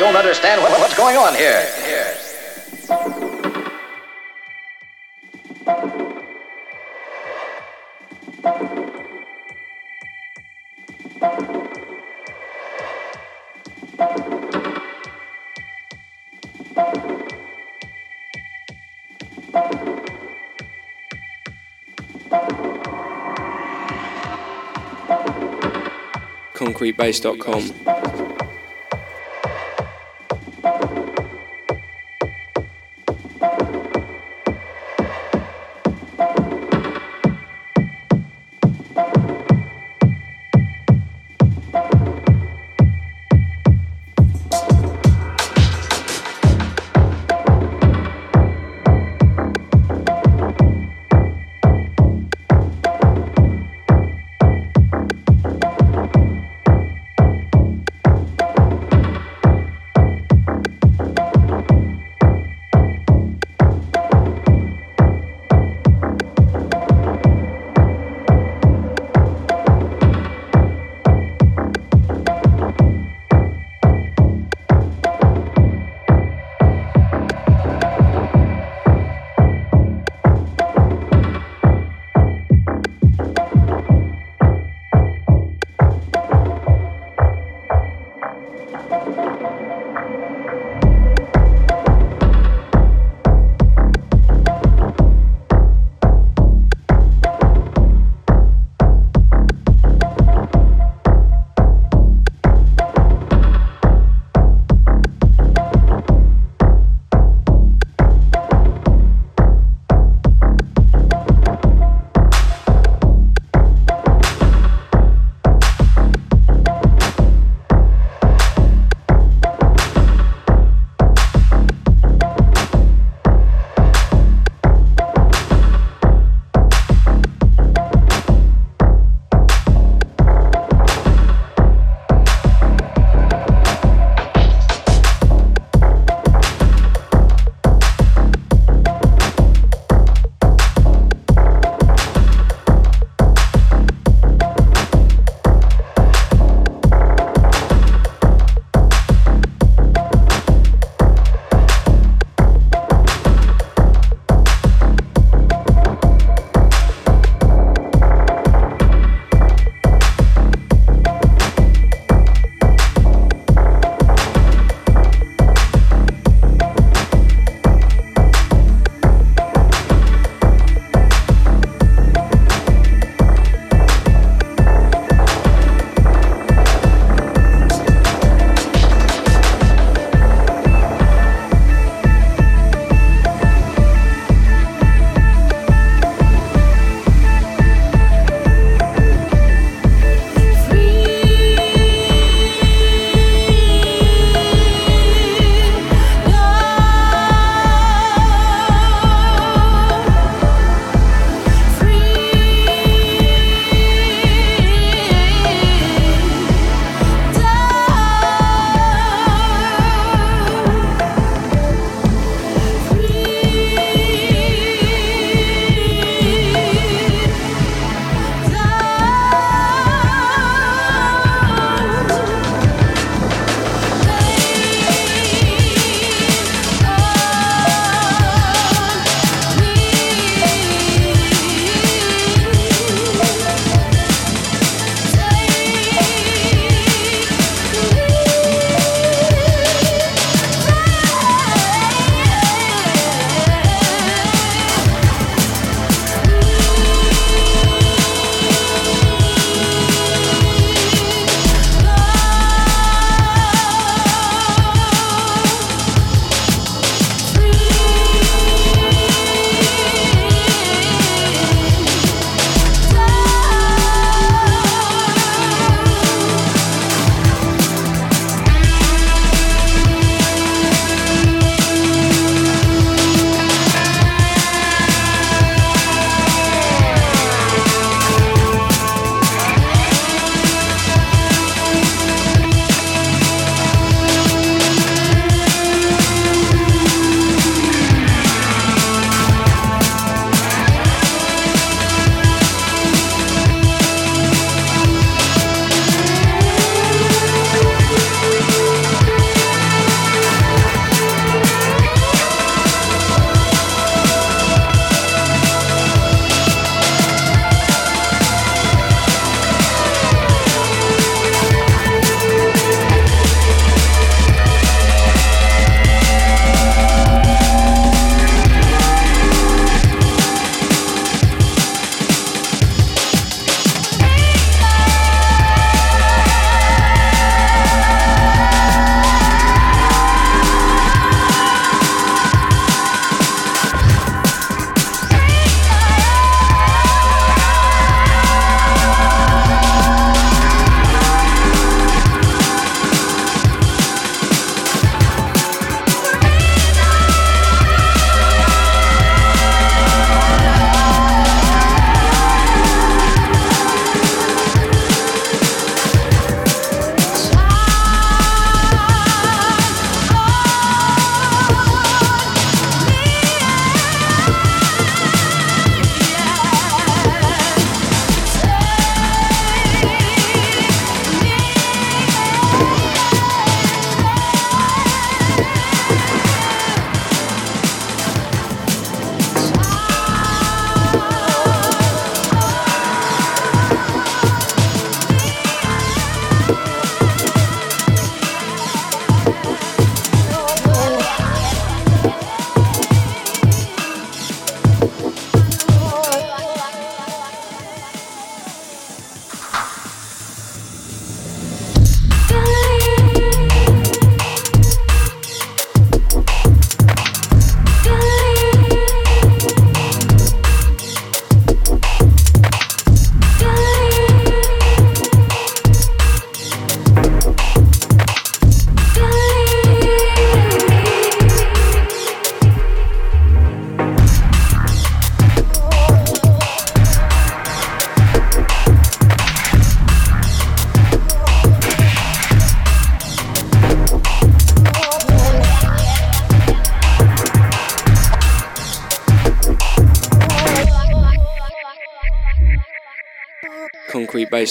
don't understand what, what's going on here. Concretebase.com.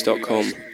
concretebase.com.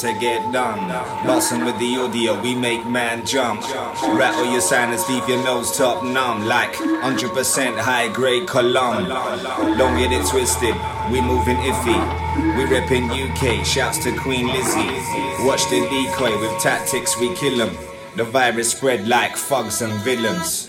to get done. Bossing with the audio, we make man jump. Rattle your sinus, leave your nose top numb. Like 100% high grade column. Don't get it twisted, we moving iffy. We reppin' UK, shouts to Queen Lizzie. Watch the decoy, with tactics we kill 'em. The virus spread like thugs and villains.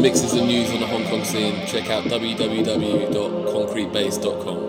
mixes and news on the Hong Kong scene, check out www.concretebase.com.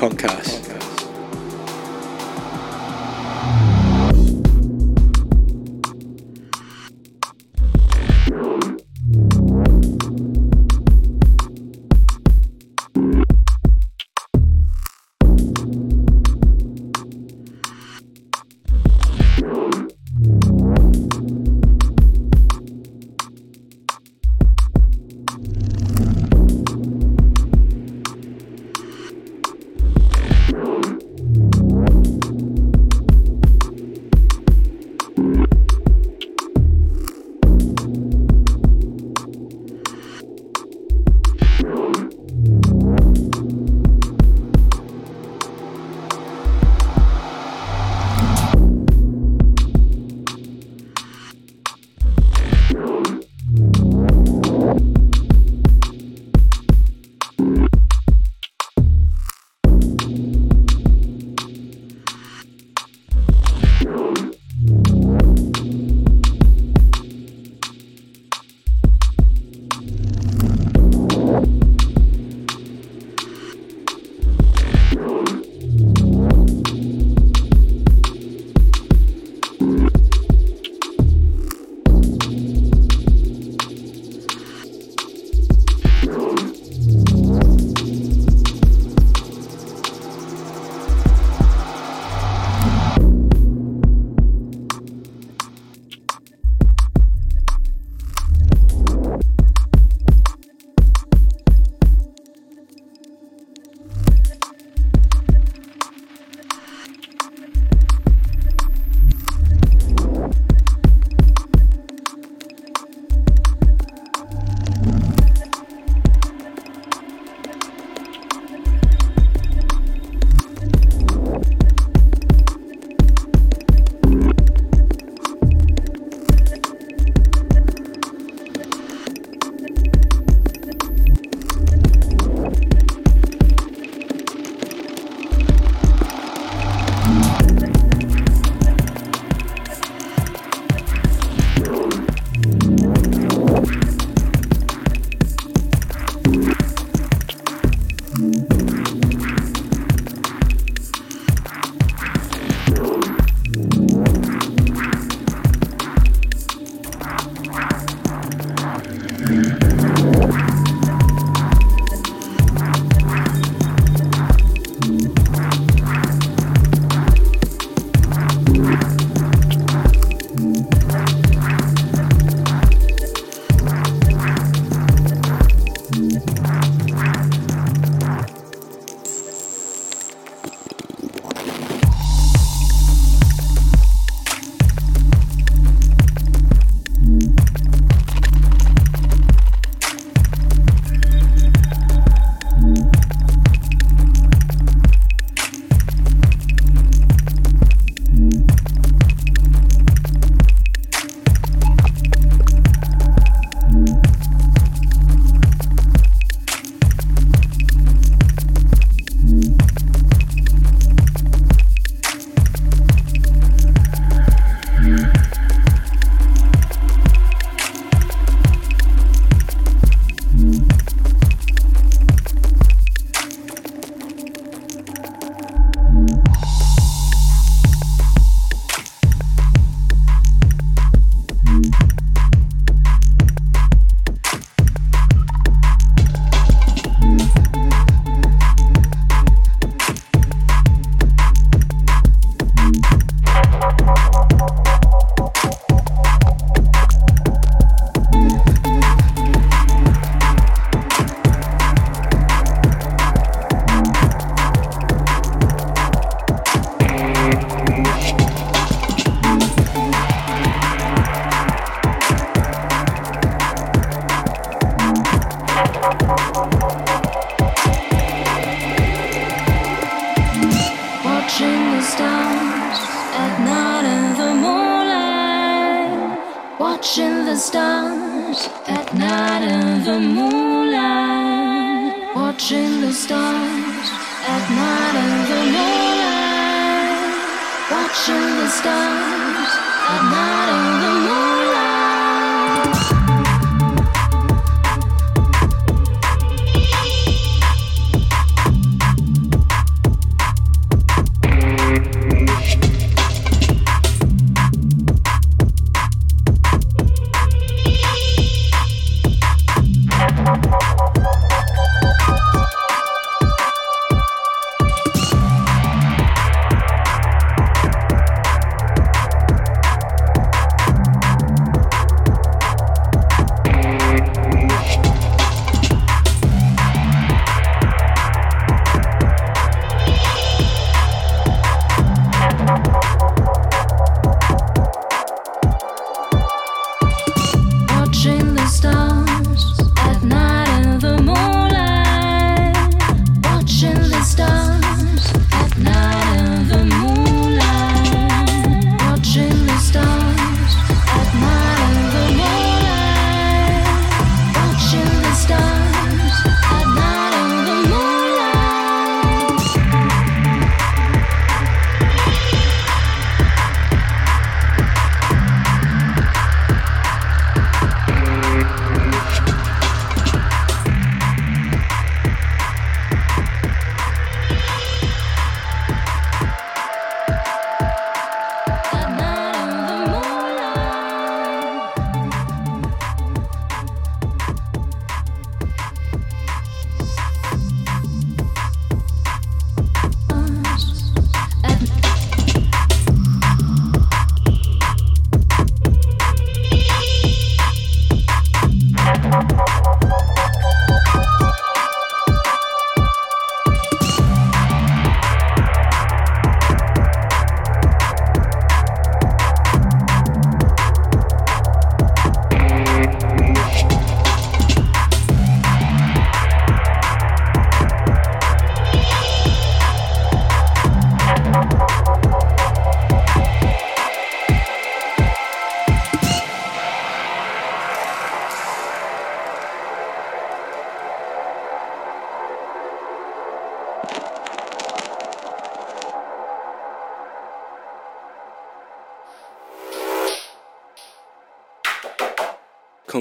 Concast.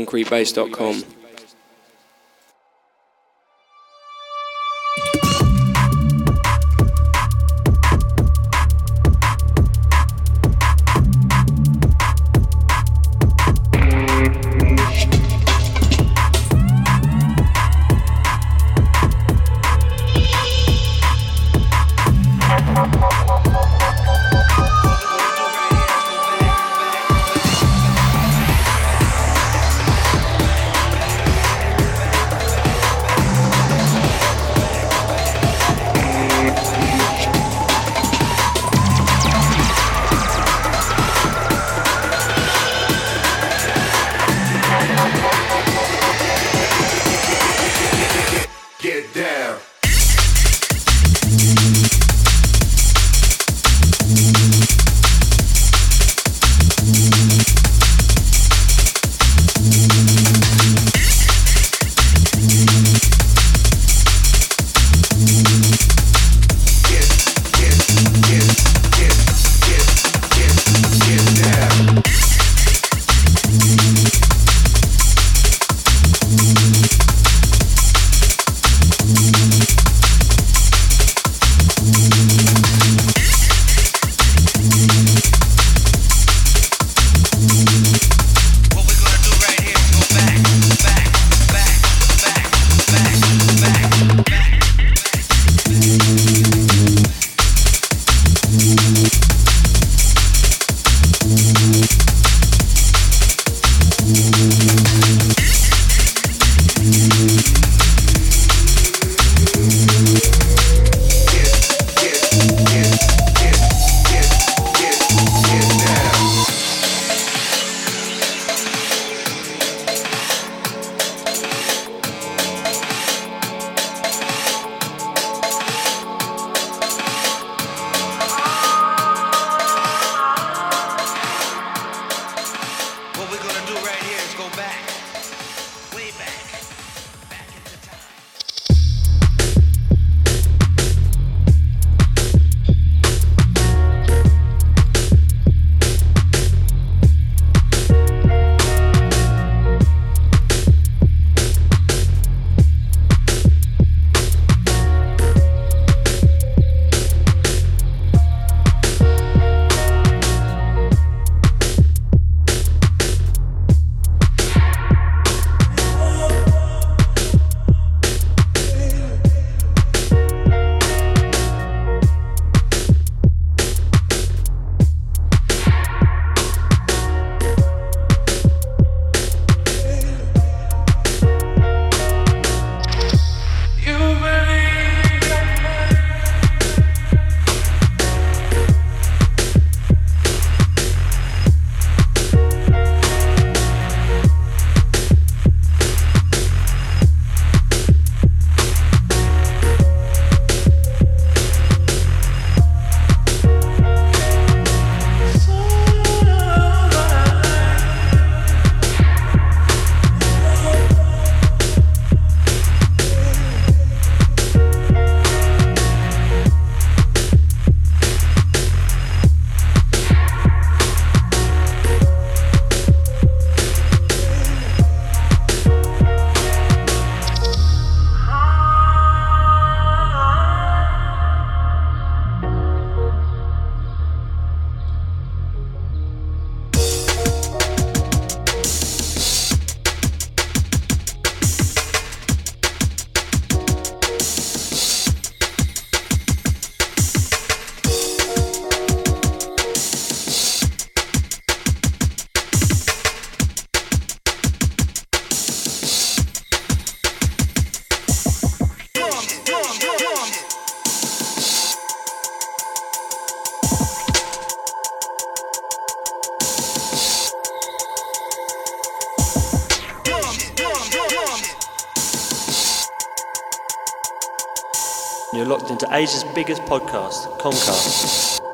concretebase.com. You're locked into Asia's biggest podcast, Concast.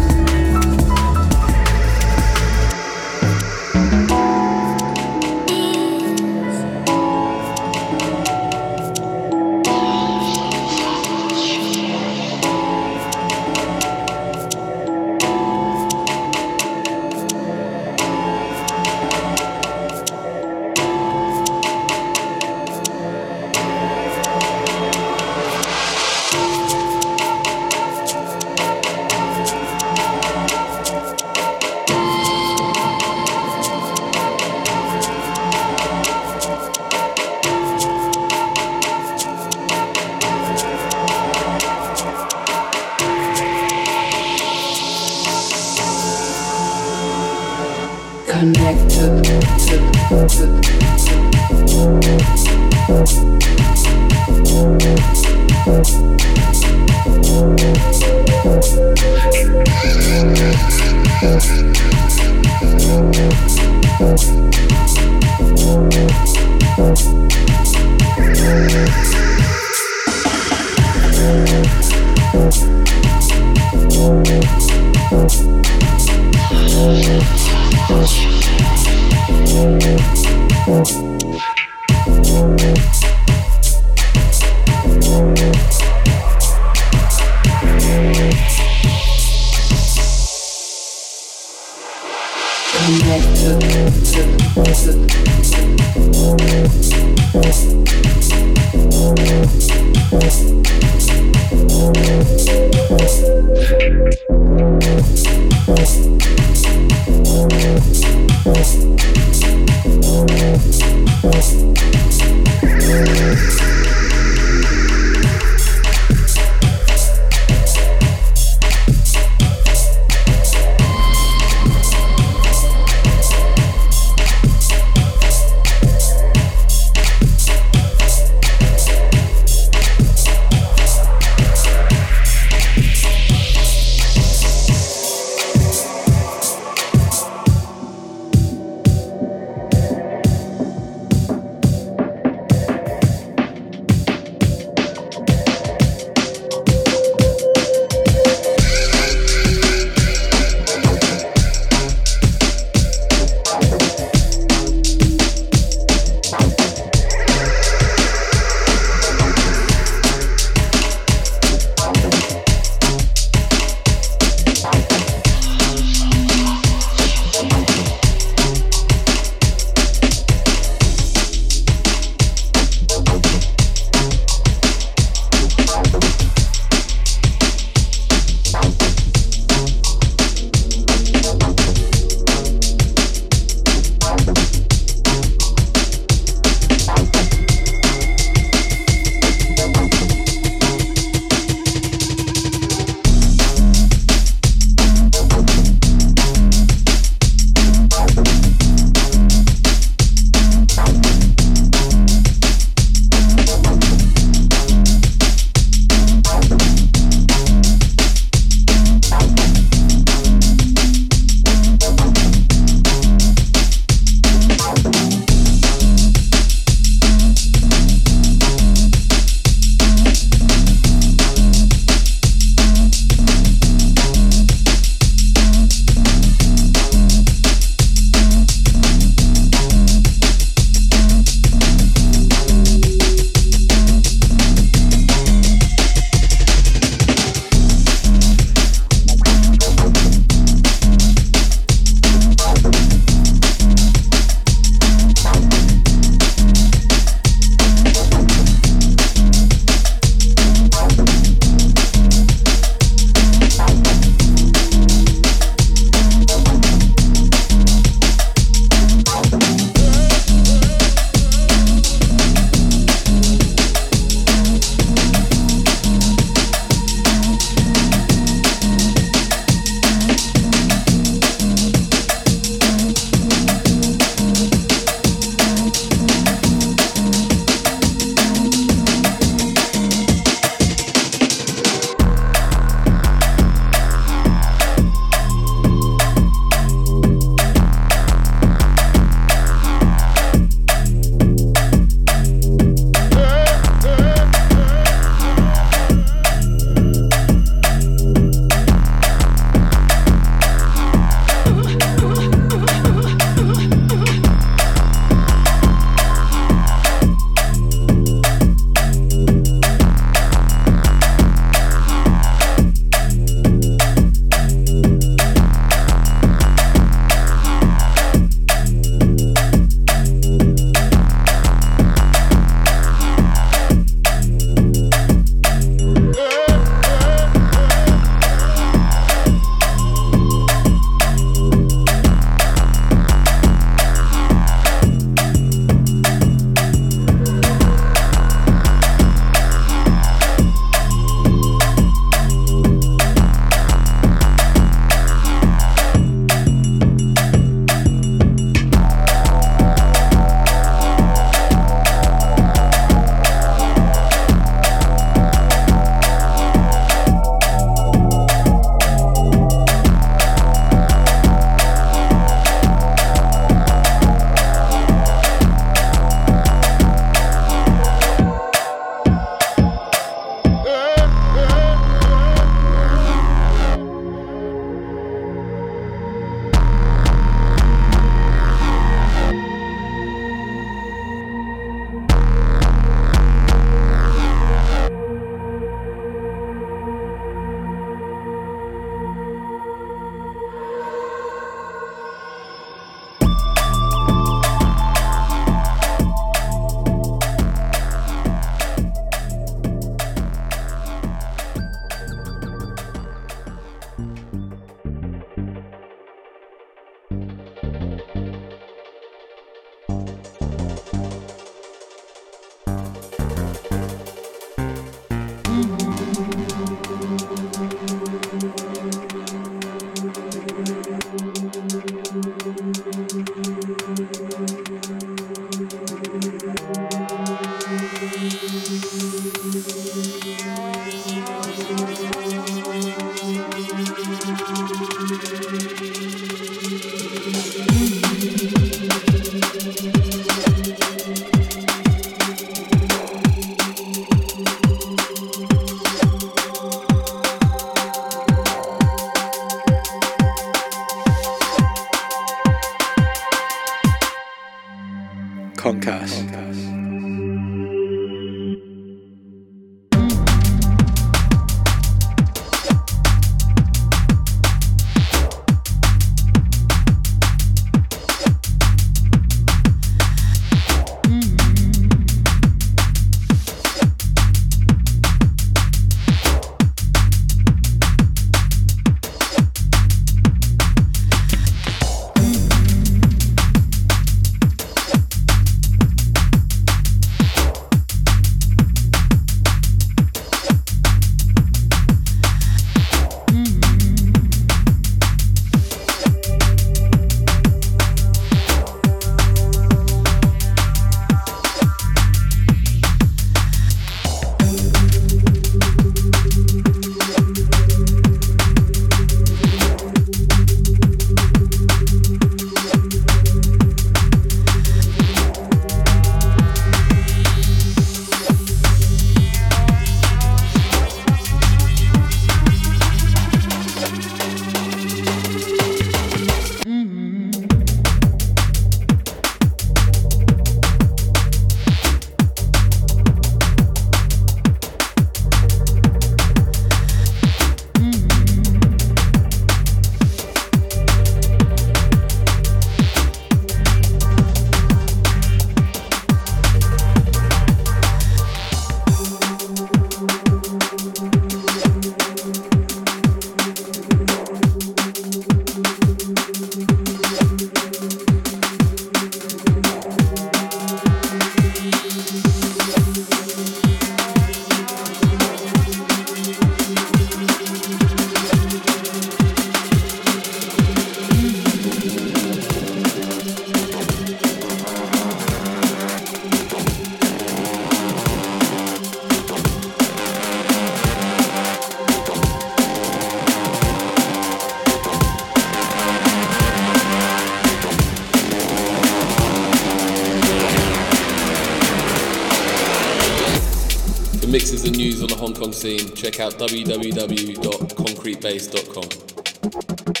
Hong scene, check out www.concretebase.com.